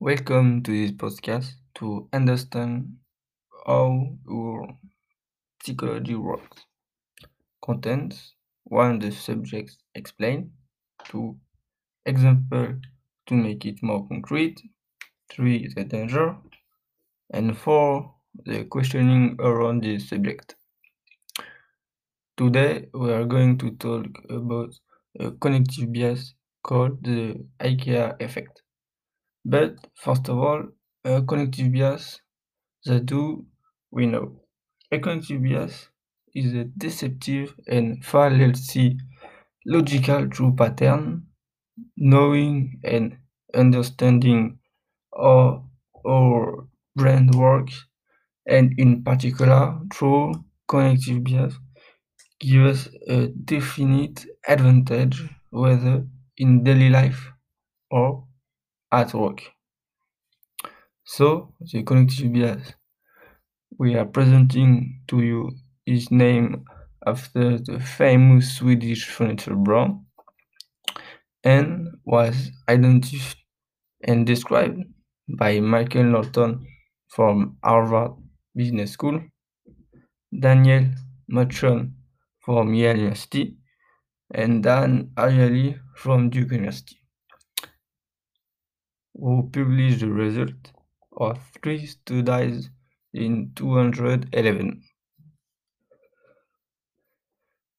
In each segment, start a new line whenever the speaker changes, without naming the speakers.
Welcome to this podcast to understand how our psychology works. Contents one the subjects explained, two example to make it more concrete, three the danger, and four the questioning around the subject. Today we are going to talk about a cognitive bias called the IKEA effect. But first of all, a cognitive bias, that do we know. A cognitive bias is a deceptive and fallacy logical true pattern, knowing and understanding how our brain works, and in particular, through cognitive bias, give us a definite advantage whether in daily life or at work. So the cognitive bias we are presenting to you is named after the famous Swedish furniture brand and was identified and described by Michael Norton from Harvard Business School, Daniel Mochon from Yale University, and Dan Ariely from Duke University, who published the result of three studies in 211.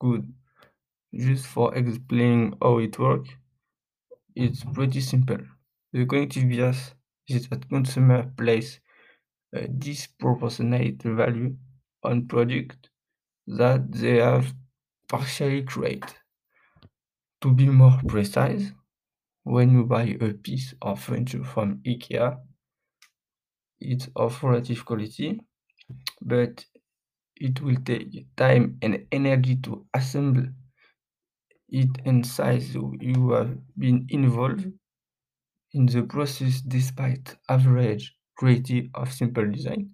Good. Just for explaining how it works, it's pretty simple. The cognitive bias is that consumer place a disproportionate value on product that they have partially created. To be more precise, when you buy a piece of furniture from IKEA, it's of relative quality, but it will take time and energy to assemble it and size you have been involved in the process despite average quality of simple design.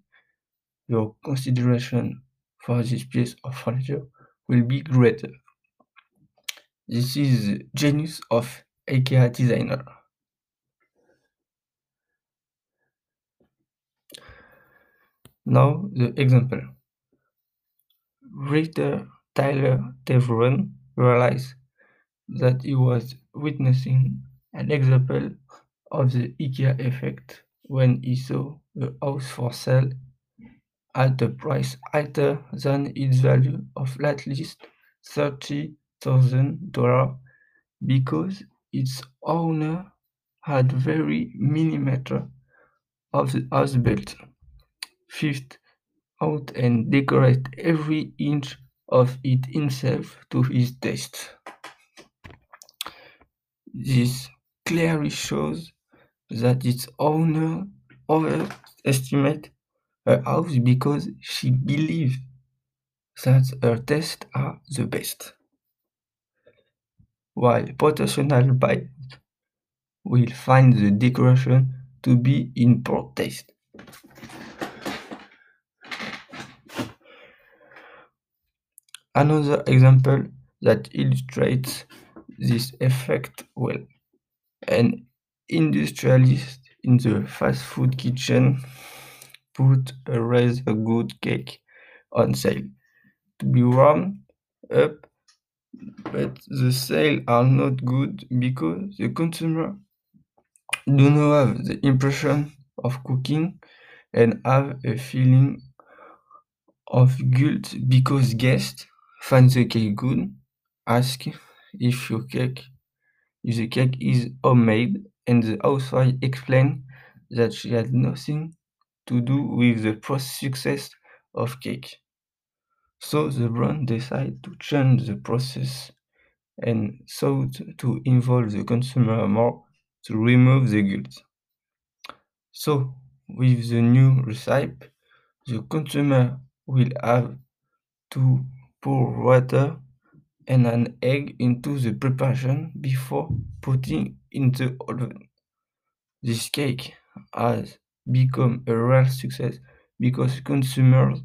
Your consideration for this piece of furniture will be greater. This is the genius of IKEA designer. Now the example. Writer Tyler Tervooren realized that he was witnessing an example of the IKEA effect when he saw a house for sale at a price higher than its value of at least $30,000 because its owner had very millimeter of the house built, fifth out and decorate every inch of it himself to his taste. This clearly shows that its owner overestimate her house because she believes that her tastes are the best, while potential buyers will find the decoration to be in poor taste. Another example that illustrates this effect well. An industrialist in the fast food kitchen put a rather good cake on sale to be warmed up, but the sales are not good because the consumer do not have the impression of cooking and have a feeling of guilt because guests find the cake good, ask if your cake if the cake is homemade and the housewife explained that she had nothing to do with the success of cake. So the brand decided to change the process and sought to involve the consumer more to remove the guilt. So with the new recipe, the consumer will have to pour water and an egg into the preparation before putting in the oven. This cake has become a real success because consumers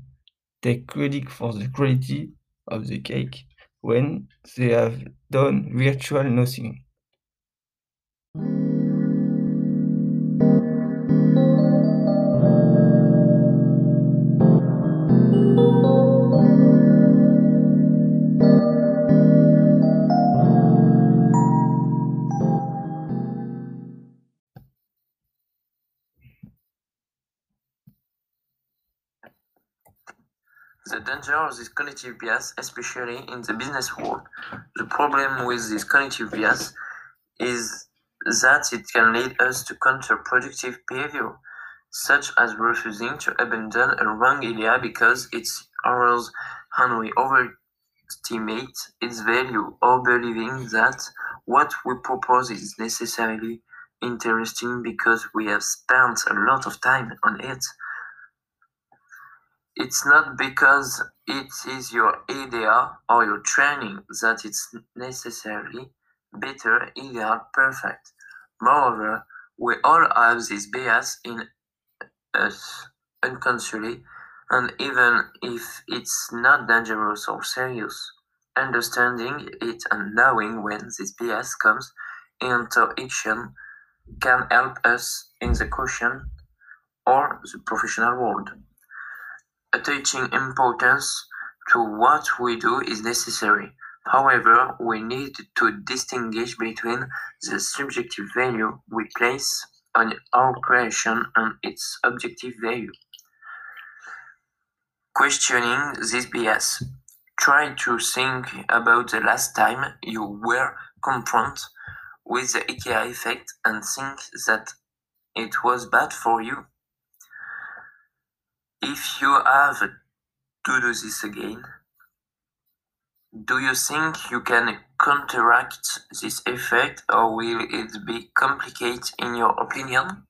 take credit for the quality of the cake when they have done virtual nothing.
Danger of this cognitive bias, especially in the business world. The problem with this cognitive bias is that it can lead us to counterproductive behavior, such as refusing to abandon a wrong idea because it's ours and we overestimate its value, or believing that what we propose is necessarily interesting because we have spent a lot of time on it. It's not because it is your idea or your training that it's necessarily better, ideal, perfect. Moreover, we all have this bias in us unconsciously, and even if it's not dangerous or serious, understanding it and knowing when this bias comes into action can help us in the question or the professional world. Attaching importance to what we do is necessary. However, we need to distinguish between the subjective value we place on our creation and its objective value. Questioning this bias. Try to think about the last time you were confronted with the IKEA effect and think that it was bad for you. If you have to do this again, do you think you can counteract this effect or will it be complicated in your opinion?